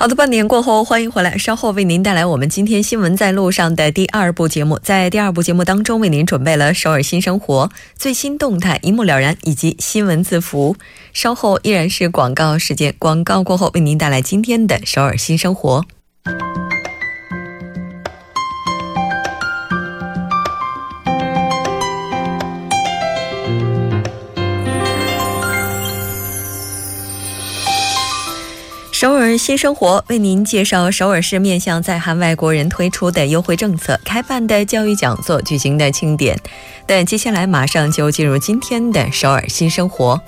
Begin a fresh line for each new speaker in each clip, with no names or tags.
好的，半年过后，欢迎回来。稍后为您带来我们今天新闻在路上的第二部节目。在第二部节目当中，为您准备了首尔新生活最新动态，一目了然，以及新闻字符。稍后依然是广告时间，广告过后为您带来今天的首尔新生活。首尔新生活为您介绍首尔市面向在韩外国人推出的优惠政策、开办的教育讲座、举行的庆典。但接下来马上就进入今天的首尔新生活。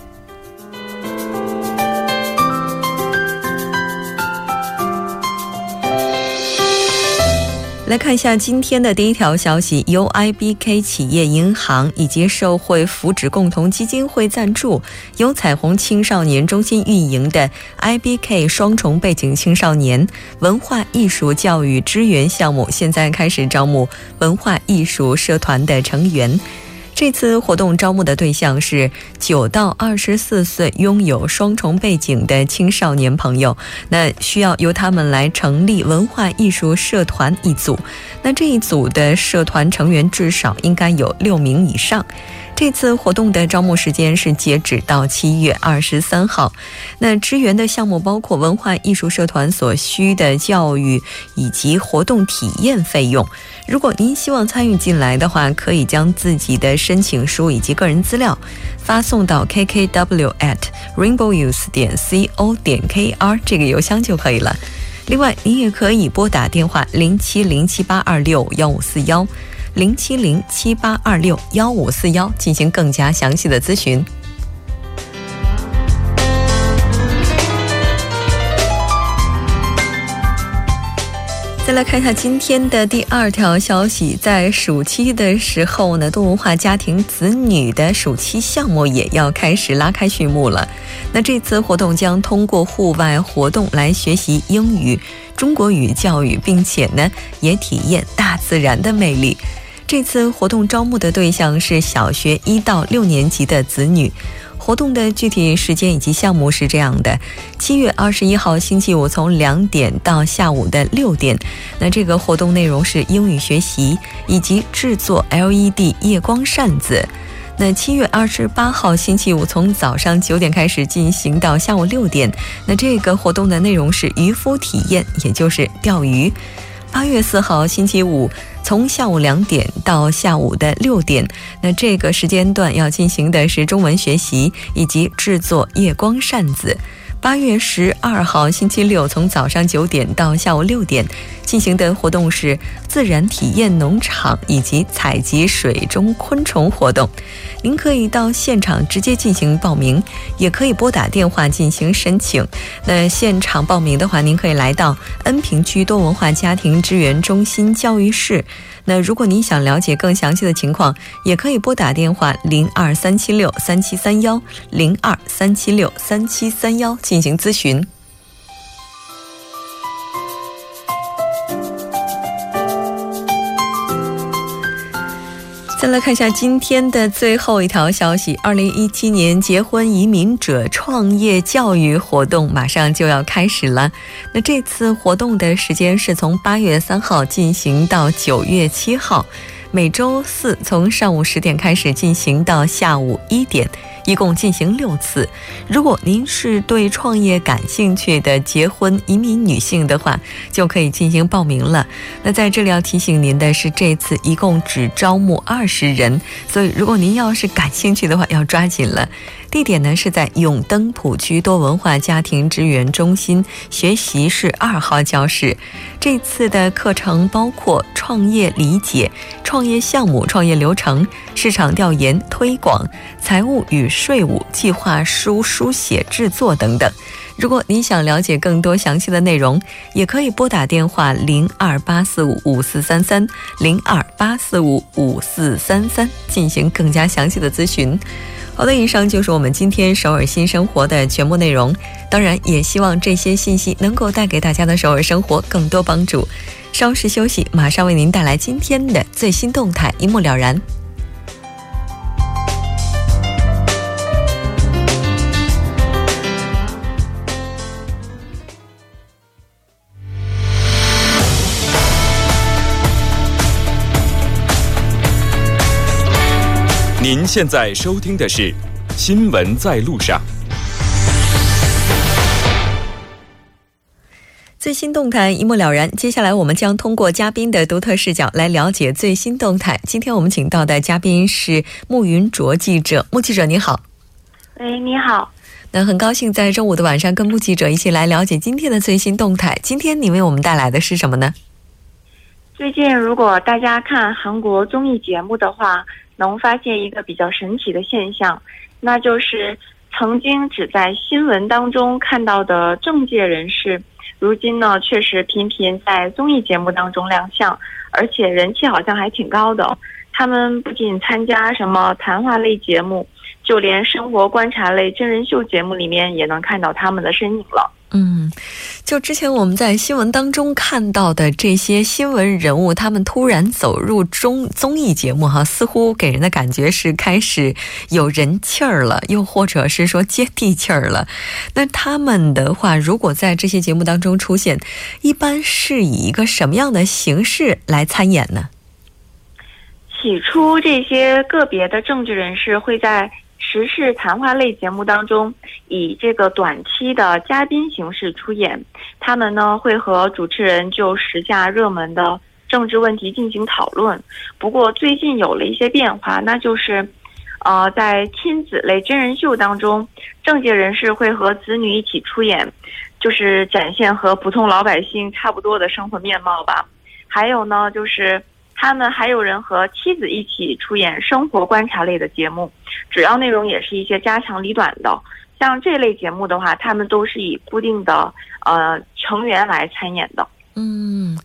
来看一下今天的第一条消息，由 IBK 企业银行以及社会福祉共同基金会赞助，由彩虹青少年中心运营的 IBK 双重背景青少年文化艺术教育支援项目，现在开始招募文化艺术社团的成员。这次活动招募的对象是九到二十四岁拥有双重背景的青少年朋友，那需要由他们来成立文化艺术社团一组。那这一组的社团成员至少应该有六名以上。这次活动的招募时间是截止到七月二十三号。那支援的项目包括文化艺术社团所需的教育以及活动体验费用。如果您希望参与进来的话，可以将自己的申请书以及个人资料发送到 kkw at rainbowuse 点 co 点 kr 这个邮箱就可以了。另外，您也可以拨打电话零七零七八二六幺五四幺。零七零七八二六幺五四幺进行更加详细的咨询。再来看一下今天的第二条消息，在暑期的时候呢，多文化家庭子女的暑期项目也要开始拉开序幕了。那这次活动将通过户外活动来学习英语、中国语教育，并且呢，也体验大自然的魅力。这次活动招募的对象是小学一到六年级的子女。活动的具体时间以及项目是这样的：七月二十一号星期五，从两点到下午的六点。那这个活动内容是英语学习以及制作 LED 夜光扇子。那七月二十八号星期五，从早上九点开始进行到下午六点。那这个活动的内容是渔夫体验，也就是钓鱼。八月四号星期五。从下午两点到下午的六点，那这个时间段要进行的是中文学习以及制作夜光扇子。八月十二号星期六，从早上九点到下午六点进行的活动是自然体验农场以及采集水中昆虫活动。您可以到现场直接进行报名，也可以拨打电话进行申请。那现场报名的话，您可以来到恩平区多文化家庭支援中心教育室。那如果您想了解更详细的情况，也可以拨打电话零二三七六三七三幺零二三七六三七三幺进行咨询。再来看一下今天的最后一条消息：二零一七年结婚移民者创业教育活动马上就要开始了。那这次活动的时间是从八月三号进行到九月七号。每周四从上午十点开始进行到下午一点。一共进行六次。如果您是对创业感兴趣的结婚移民女性的话，就可以进行报名了。那在这里要提醒您的是，这次一共只招募二十人，所以如果您要是感兴趣的话，要抓紧了。地点呢是在永登浦区多文化家庭支援中心学习室二号教室。这次的课程包括创业理解创、创业项目、创业流程、市场调研推广、财务与税务、计划书书写制作等等。如果您想了解更多详细的内容，也可以拨打电话零二八四五五四三三零二八四五五四三三进行更加详细的咨询。好的，以上就是我们今天首尔新生活的全部内容。当然，也希望这些信息能够带给大家的首尔生活更多帮助。稍事休息，马上为您带来今天的最新动态，一目了然。
您现在收听的是《新闻在路上》。
最新动态一目了然。接下来，我们将通过嘉宾的独特视角来了解最新动态。今天我们请到的嘉宾是穆云卓记者。穆记者，你好。
喂，你好。
那很高兴在周五的晚上跟穆记者一起来了解今天的最新动态。今天你为我们带来的是什么呢？
最近，如果大家看韩国综艺节目的话。能发现一个比较神奇的现象，那就是曾经只在新闻当中看到的政界人士，如今呢确实频频在综艺节目当中亮相，而且人气好像还挺高的。他们不仅参加什么谈话类节目，就连生活观察类真人秀节目里面也能看到他们的身影了。
嗯，就之前我们在新闻当中看到的这些新闻人物，他们突然走入综综艺节目，哈，似乎给人的感觉是开始有人气儿了，又或者是说接地气儿了。那他们的话，如果在这些节目当中出现，一般是以一个什么样的形式来参演呢？
起初，这些个别的政治人士会在。时事谈话类节目当中，以这个短期的嘉宾形式出演，他们呢会和主持人就时下热门的政治问题进行讨论。不过最近有了一些变化，那就是，呃，在亲子类真人秀当中，政界人士会和子女一起出演，就是展现和普通老百姓差不多的生活面貌吧。还有呢，就是。他们还有人和妻子一起出演生活观察类的节目，主要内容也是一些家长里短的。像这类节目的话，他们都是以固定的呃成员来参演的。
嗯。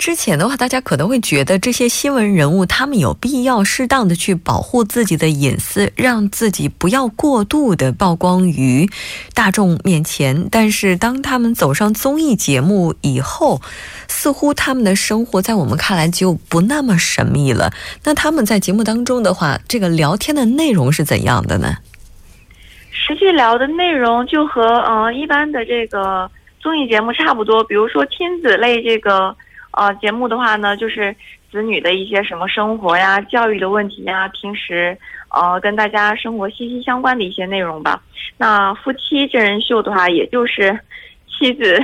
之前的话，大家可能会觉得这些新闻人物他们有必要适当的去保护自己的隐私，让自己不要过度的曝光于大众面前。但是当他们走上综艺节目以后，似乎他们的生活在我们看来就不那么神秘了。那他们在节目当中的话，这个聊天的内容是怎样的呢？
实际聊的内容就和嗯一般的这个综艺节目差不多，比如说亲子类这个。呃，节目的话呢，就是子女的一些什么生活呀、教育的问题呀，平时呃跟大家生活息息相关的一些内容吧。那夫妻真人秀的话，也就是妻子、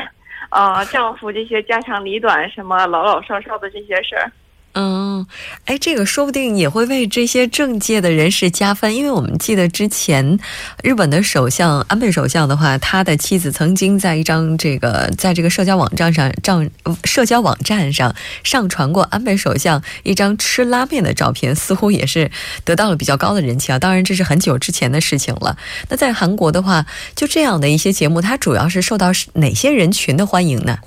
呃丈夫这些家长里短，什么老老少少的这些事儿。
嗯，哎，这个说不定也会为这些政界的人士加分，因为我们记得之前日本的首相安倍首相的话，他的妻子曾经在一张这个在这个社交网站上上社交网站上上传过安倍首相一张吃拉面的照片，似乎也是得到了比较高的人气啊。当然，这是很久之前的事情了。那在韩国的话，就这样的一些节目，它主要是受到哪些人群的欢迎呢？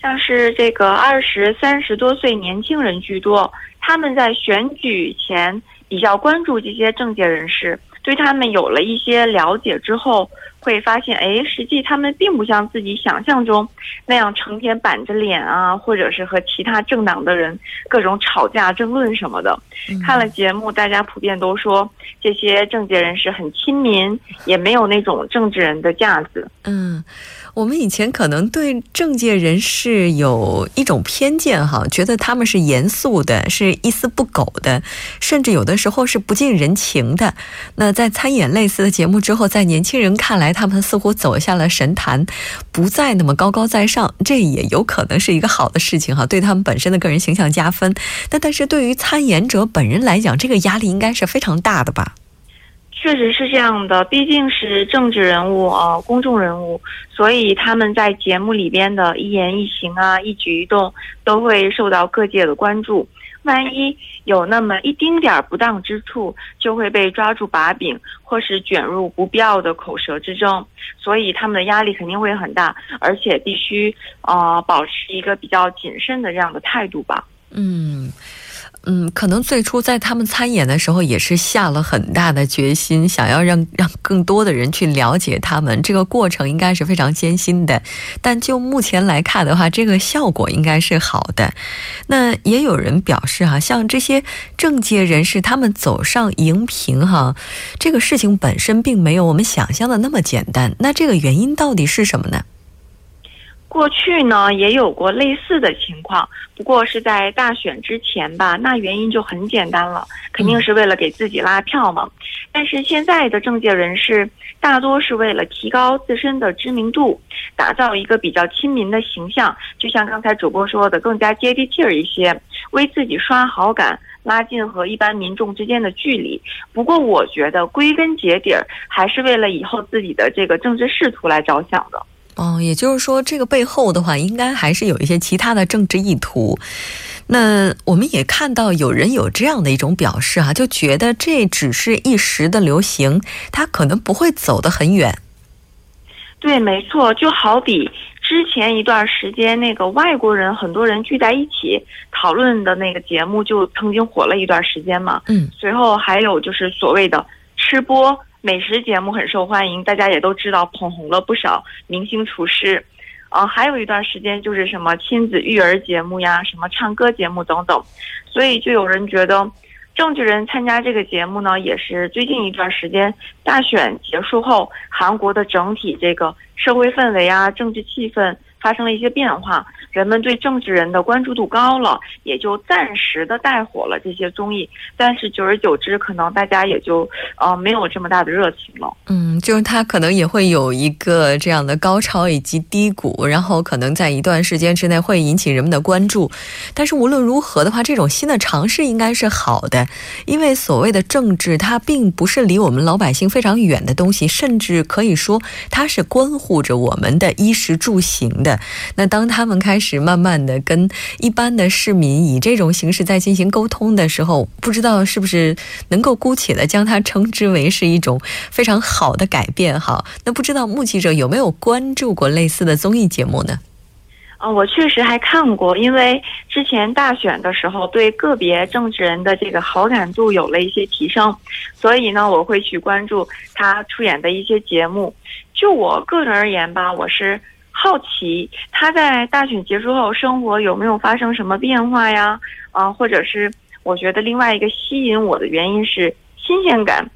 像是这个二十三十多岁年轻人居多，他们在选举前比较关注这些政界人士，对他们有了一些了解之后，会发现，哎，实际他们并不像自己想象中那样成天板着脸啊，或者是和其他政党的人各种吵架争论什么的。看了节目，大家普遍都说这些政界人士很亲民，也没有那种政治人的架子。
嗯。我们以前可能对政界人士有一种偏见，哈，觉得他们是严肃的，是一丝不苟的，甚至有的时候是不近人情的。那在参演类似的节目之后，在年轻人看来，他们似乎走下了神坛，不再那么高高在上，这也有可能是一个好的事情，哈，对他们本身的个人形象加分。那但是对于参演者本人来讲，这个压力应该是非常大的吧？
确实是这样的，毕竟是政治人物啊，公众人物，所以他们在节目里边的一言一行啊，一举一动都会受到各界的关注。万一有那么一丁点儿不当之处，就会被抓住把柄，或是卷入不必要的口舌之争。所以他们的压力肯定会很大，而且必须呃保持一个比较谨慎的这样的态度吧。
嗯。嗯，可能最初在他们参演的时候也是下了很大的决心，想要让让更多的人去了解他们。这个过程应该是非常艰辛的，但就目前来看的话，这个效果应该是好的。那也有人表示哈，像这些政界人士他们走上荧屏哈，这个事情本身并没有我们想象的那么简单。那这个原因到底是什么呢？
过去呢也有过类似的情况，不过是在大选之前吧。那原因就很简单了，肯定是为了给自己拉票嘛。但是现在的政界人士大多是为了提高自身的知名度，打造一个比较亲民的形象，就像刚才主播说的，更加接地气儿一些，为自己刷好感，拉近和一般民众之间的距离。不过我觉得归根结底儿还是为了以后自己的这个政治仕途来着想的。
哦，也就是说，这个背后的话，应该还是有一些其他的政治意图。那我们也看到有人有这样的一种表示啊，就觉得这只是一时的流行，它可能不会走得很远。
对，没错，就好比之前一段时间那个外国人很多人聚在一起讨论的那个节目，就曾经火了一段时间嘛。嗯，随后还有就是所谓的吃播。美食节目很受欢迎，大家也都知道捧红了不少明星厨师，呃，还有一段时间就是什么亲子育儿节目呀，什么唱歌节目等等，所以就有人觉得，政治人参加这个节目呢，也是最近一段时间大选结束后，韩国的整体这个社会氛围啊，政治气氛发生了一些变化。人们对政治人的关注度高了，也就暂时的带火了这些综艺。但是久而久之，可能大家也就呃没有这么大的热情了。
嗯，就是他可能也会有一个这样的高潮以及低谷，然后可能在一段时间之内会引起人们的关注。但是无论如何的话，这种新的尝试应该是好的，因为所谓的政治，它并不是离我们老百姓非常远的东西，甚至可以说它是关乎着我们的衣食住行的。那当他们开始慢慢的跟一般的市民以这种形式在进行沟通的时候，不知道是不是能够姑且的将它称之为是一种非常好的改变哈？那不知道目击者有没有关注过类似的综艺节目呢？
嗯，我确实还看过，因为之前大选的时候对个别政治人的这个好感度有了一些提升，所以呢，我会去关注他出演的一些节目。就我个人而言吧，我是。好奇他在大选结束后生活有没有发生什么变化呀？啊，或者是我觉得另外一个吸引我的原因是新鲜感。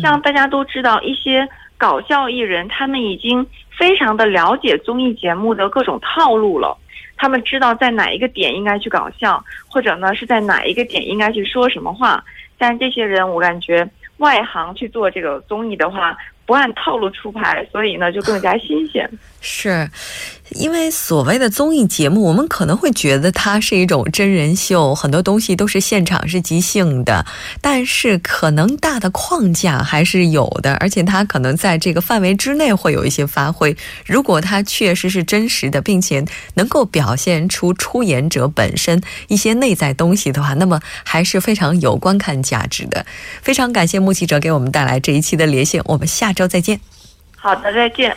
像大家都知道，一些搞笑艺人他们已经非常的了解综艺节目的各种套路了，他们知道在哪一个点应该去搞笑，或者呢是在哪一个点应该去说什么话。但这些人我感觉外行去做这个综艺的话。不按套路出牌，所以呢就更加新鲜。
是。因为所谓的综艺节目，我们可能会觉得它是一种真人秀，很多东西都是现场是即兴的，但是可能大的框架还是有的，而且它可能在这个范围之内会有一些发挥。如果它确实是真实的，并且能够表现出出演者本身一些内在东西的话，那么还是非常有观看价值的。非常感谢目击者给我们带来这一期的连线，我们下周再见。
好的，再见。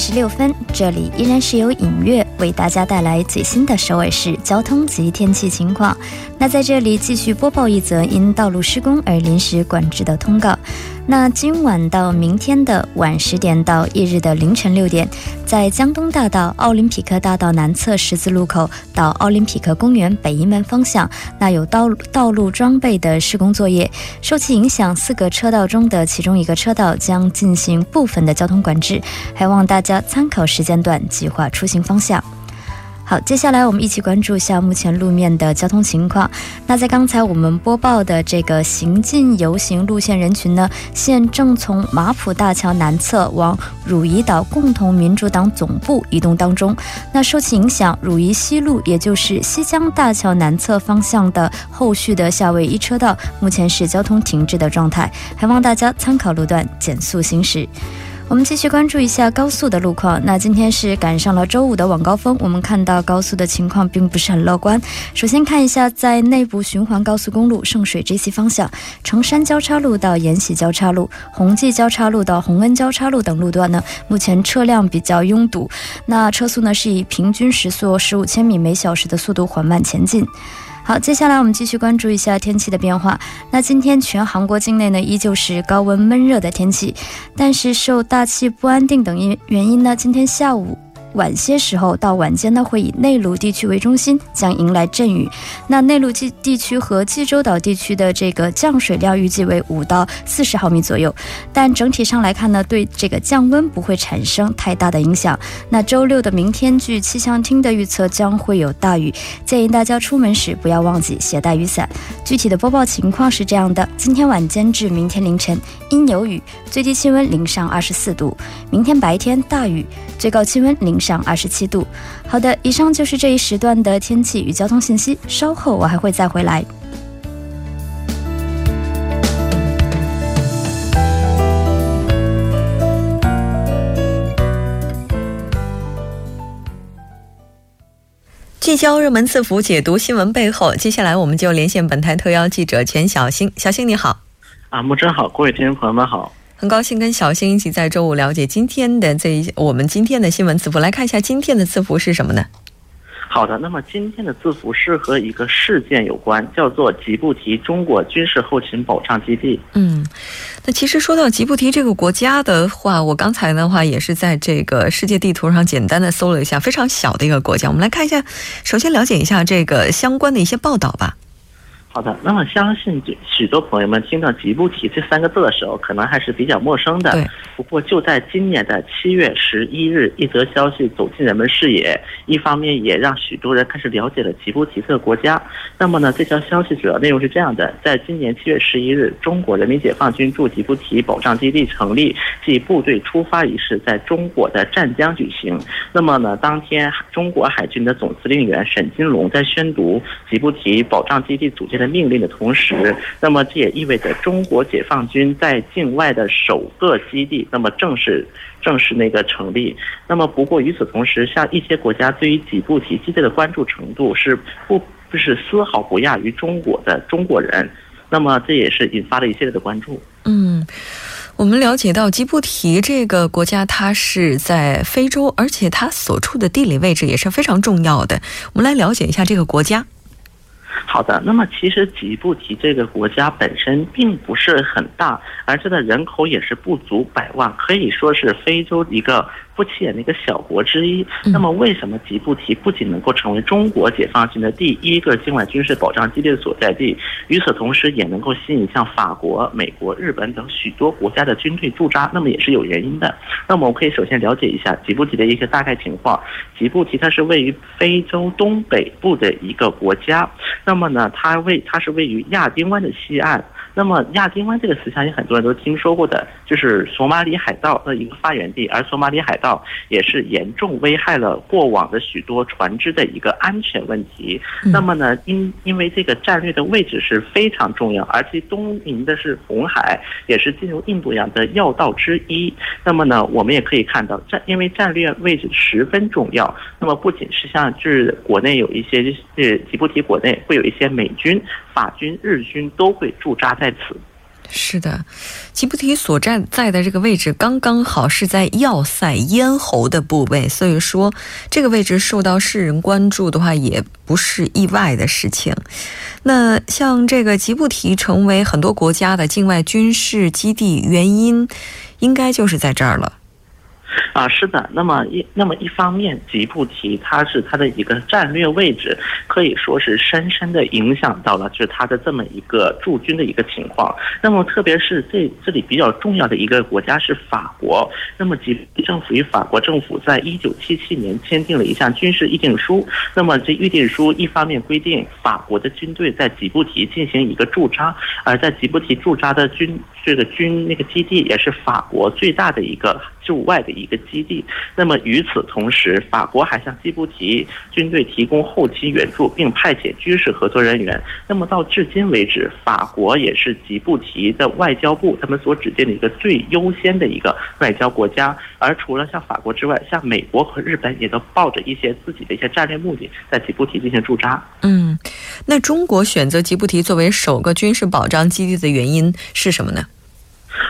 十六分，这里依然是由影月为大家带来最新的首尔市交通及天气情况。那在这里继续播报一则因道路施工而临时管制的通告。那今晚到明天的晚十点到翌日的凌晨六点，在江东大道奥林匹克大道南侧十字路口到奥林匹克公园北一门方向，那有道道路装备的施工作业，受其影响，四个车道中的其中一个车道将进行部分的交通管制，还望大家参考时间段计划出行方向。好，接下来我们一起关注一下目前路面的交通情况。那在刚才我们播报的这个行进游行路线人群呢，现正从马浦大桥南侧往汝矣岛共同民主党总部移动当中。那受其影响，汝矣西路，也就是西江大桥南侧方向的后续的夏威夷车道，目前是交通停滞的状态，还望大家参考路段减速行驶。我们继续关注一下高速的路况。那今天是赶上了周五的晚高峰，我们看到高速的情况并不是很乐观。首先看一下，在内部循环高速公路圣水 JC 方向，成山交叉路到延禧交叉路、宏记交叉路到洪恩交叉路等路段呢，目前车辆比较拥堵。那车速呢是以平均时速十五千米每小时的速度缓慢前进。好，接下来我们继续关注一下天气的变化。那今天全韩国境内呢，依旧是高温闷热的天气，但是受大气不安定等因原因呢，今天下午。晚些时候到晚间呢，会以内陆地区为中心，将迎来阵雨。那内陆地地区和济州岛地区的这个降水量预计为五到四十毫米左右。但整体上来看呢，对这个降温不会产生太大的影响。那周六的明天，据气象厅的预测将会有大雨，建议大家出门时不要忘记携带雨伞。具体的播报情况是这样的：今天晚间至明天凌晨阴有雨，最低气温零上二十四度；明天白天大雨，最高气温零。上二十七度。好的，以上就是这一时段的天气与交通信息。稍后我还会再回来。
聚焦热门字符，解读新闻背后。接下来，我们就连线本台特邀记者钱小星。小星你好，
啊，木真好，各位听众朋友们好。
很高兴跟小新一起在周五了解今天的这一我们今天的新闻字符，来看一下今天的字符是什么呢？
好的，那么今天的字符是和一个事件有关，叫做吉布提中国军事后勤保障基地。
嗯，那其实说到吉布提这个国家的话，我刚才的话也是在这个世界地图上简单的搜了一下，非常小的一个国家。我们来看一下，首先了解一下这个相关的一些报道吧。
好的，那么相信许多朋友们听到吉布提这三个字的时候，可能还是比较陌生的。不过就在今年的七月十一日，一则消息走进人们视野，一方面也让许多人开始了解了吉布提这个国家。那么呢，这条消息主要内容是这样的：在今年七月十一日，中国人民解放军驻吉布提保障基地成立暨部队出发仪式在中国的湛江举行。那么呢，当天中国海军的总司令员沈金龙在宣读吉布提保障基地组建。的命令的同时，那么这也意味着中国解放军在境外的首个基地，那么正式正式那个成立。那么不过与此同时，像一些国家对于几部体基地的关注程度是不不是丝毫不亚于中国的中国人。那么这也是引发了一系列的关注。
嗯，我们了解到吉布提这个国家，它是在非洲，而且它所处的地理位置也是非常重要的。我们来了解一下这个国家。
好的，那么其实吉布提这个国家本身并不是很大，而它的人口也是不足百万，可以说是非洲一个。不起眼的一个小国之一，那么为什么吉布提不仅能够成为中国解放军的第一个境外军事保障基地的所在地，与此同时也能够吸引像法国、美国、日本等许多国家的军队驻扎？那么也是有原因的。那么我们可以首先了解一下吉布提的一个大概情况。吉布提它是位于非洲东北部的一个国家，那么呢，它位它是位于亚丁湾的西岸。那么亚丁湾这个词，相信很多人都听说过的，就是索马里海盗的一个发源地，而索马里海盗也是严重危害了过往的许多船只的一个安全问题。那么呢，因因为这个战略的位置是非常重要，而且东临的是红海，也是进入印度洋的要道之一。那么呢，我们也可以看到战，因为战略位置十分重要。那么不仅是像就是国内有一些呃吉布提国内会有一些美军。法军、日军都会驻扎在此。
是的，吉布提所站在的这个位置刚刚好是在要塞咽喉的部位，所以说这个位置受到世人关注的话，也不是意外的事情。那像这个吉布提成为很多国家的境外军事基地，原因应该就是在这儿了。
啊，是的。那么一那么一方面，吉布提它是它的一个战略位置，可以说是深深的影响到了就是它的这么一个驻军的一个情况。那么特别是这这里比较重要的一个国家是法国。那么吉布提政府与法国政府在一九七七年签订了一项军事议定书。那么这议定书一方面规定法国的军队在吉布提进行一个驻扎，而在吉布提驻扎的军这个军那个基地也是法国最大的一个驻外的一个。基地。那么与此同时，法国还向吉布提军队提供后勤援助，并派遣军事合作人员。那么到至今为止，法国也是吉布提的外交部他们所指定的一个最优先的一个外交国家。而除了像法国之外，像美国和日本也都抱着一些自己的一些战略目的，在吉布提进行驻扎。
嗯，那中国选择吉布提作为首个军事保障基地的原因是什么呢？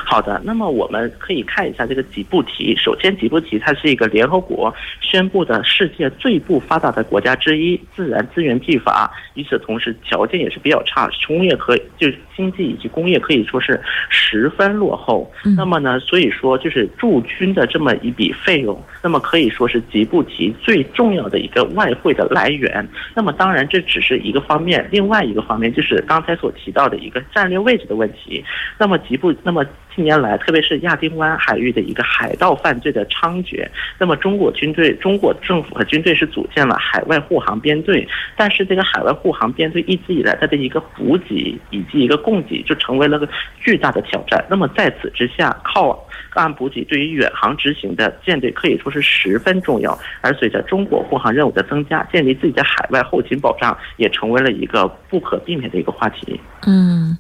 好的，那么我们可以看一下这个吉布提。首先，吉布提它是一个联合国宣布的世界最不发达的国家之一，自然资源匮乏，与此同时条件也是比较差，工业和就经济以及工业可以说是十分落后。那么呢，所以说就是驻军的这么一笔费用，那么可以说是吉布提最重要的一个外汇的来源。那么当然这只是一个方面，另外一个方面就是刚才所提到的一个战略位置的问题。那么吉布，那么。近年来，特别是亚丁湾海域的一个海盗犯罪的猖獗，那么中国军队、中国政府和军队是组建了海外护航编队，但是这个海外护航编队一直以来它的一个补给以及一个供给就成为了个巨大的挑战。那么在此之下，靠岸补给对于远航执行的舰队可以说是十分重要。而随着中国护航任务的增加，建立自己的海外后勤保障也成为了一个不可避免的一个话题。
嗯。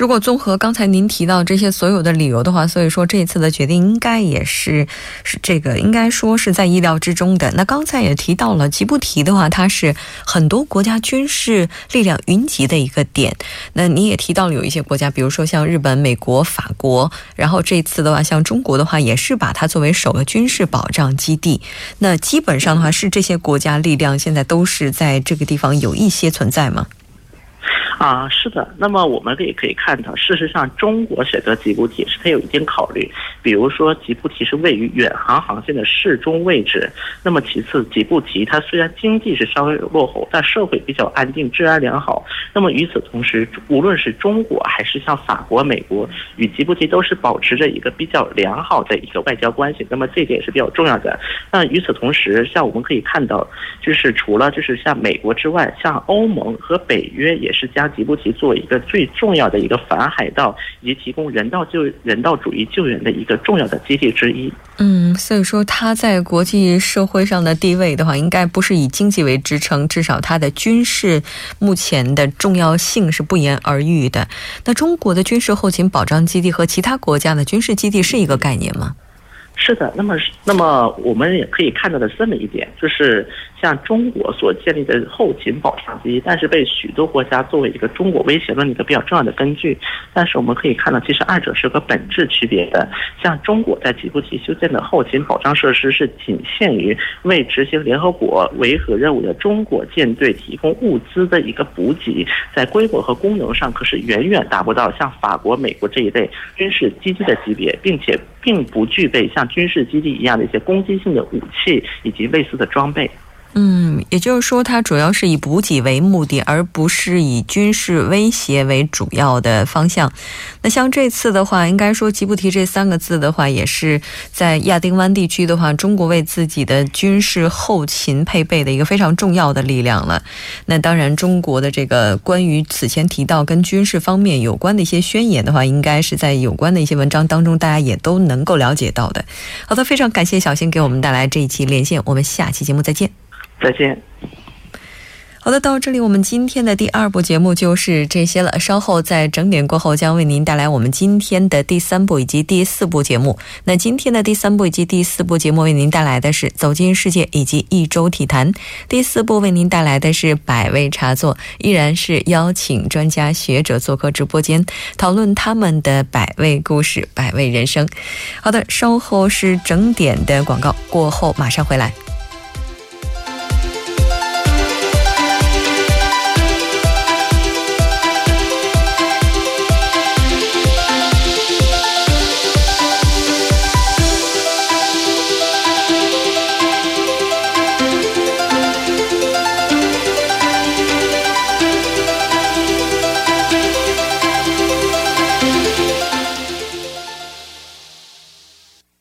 如果综合刚才您提到这些所有的理由的话，所以说这一次的决定应该也是是这个应该说是在意料之中的。那刚才也提到了吉布提的话，它是很多国家军事力量云集的一个点。那你也提到了有一些国家，比如说像日本、美国、法国，然后这次的话，像中国的话，也是把它作为首个军事保障基地。那基本上的话，是这些国家力量现在都是在这个地方有一些存在吗？
啊，是的。那么我们也可以看到，事实上，中国选择吉布提是它有一定考虑。比如说，吉布提是位于远航航线的适中位置。那么其次，吉布提它虽然经济是稍微落后，但社会比较安定，治安良好。那么与此同时，无论是中国还是像法国、美国，与吉布提都是保持着一个比较良好的一个外交关系。那么这一点是比较重要的。那与此同时，像我们可以看到，就是除了就是像美国之外，像欧盟和北约也是将。吉布提作为一个最重要的一个反海盗以及提供人道救人道主义救援的一个重要的基地之一。
嗯，所以说它在国际社会上的地位的话，应该不是以经济为支撑，至少它的军事目前的重要性是不言而喻的。那中国的军事后勤保障基地和其他国家的军事基地是一个概念吗？
是的，那么那么我们也可以看到的这么一点，就是像中国所建立的后勤保障基，但是被许多国家作为一个中国威胁论的一个比较重要的根据。但是我们可以看到，其实二者是个本质区别的。像中国在吉布提修建的后勤保障设施，是仅限于为执行联合国维和任务的中国舰队提供物资的一个补给，在规模和功能上可是远远达不到像法国、美国这一类军事基地的级别，并且并不具备像。军事基地一样的一些攻击性的武器以及类似的装备。
嗯，也就是说，它主要是以补给为目的，而不是以军事威胁为主要的方向。那像这次的话，应该说吉布提这三个字的话，也是在亚丁湾地区的话，中国为自己的军事后勤配备的一个非常重要的力量了。那当然，中国的这个关于此前提到跟军事方面有关的一些宣言的话，应该是在有关的一些文章当中，大家也都能够了解到的。好的，非常感谢小新给我们带来这一期连线，我们下期节目再见。
再见。
好的，到这里我们今天的第二部节目就是这些了。稍后在整点过后，将为您带来我们今天的第三部以及第四部节目。那今天的第三部以及第四部节目为您带来的是《走进世界》以及一周体坛。第四部为您带来的是百味茶座，依然是邀请专家学者做客直播间，讨论他们的百味故事、百味人生。好的，稍后是整点的广告过后，马上回来。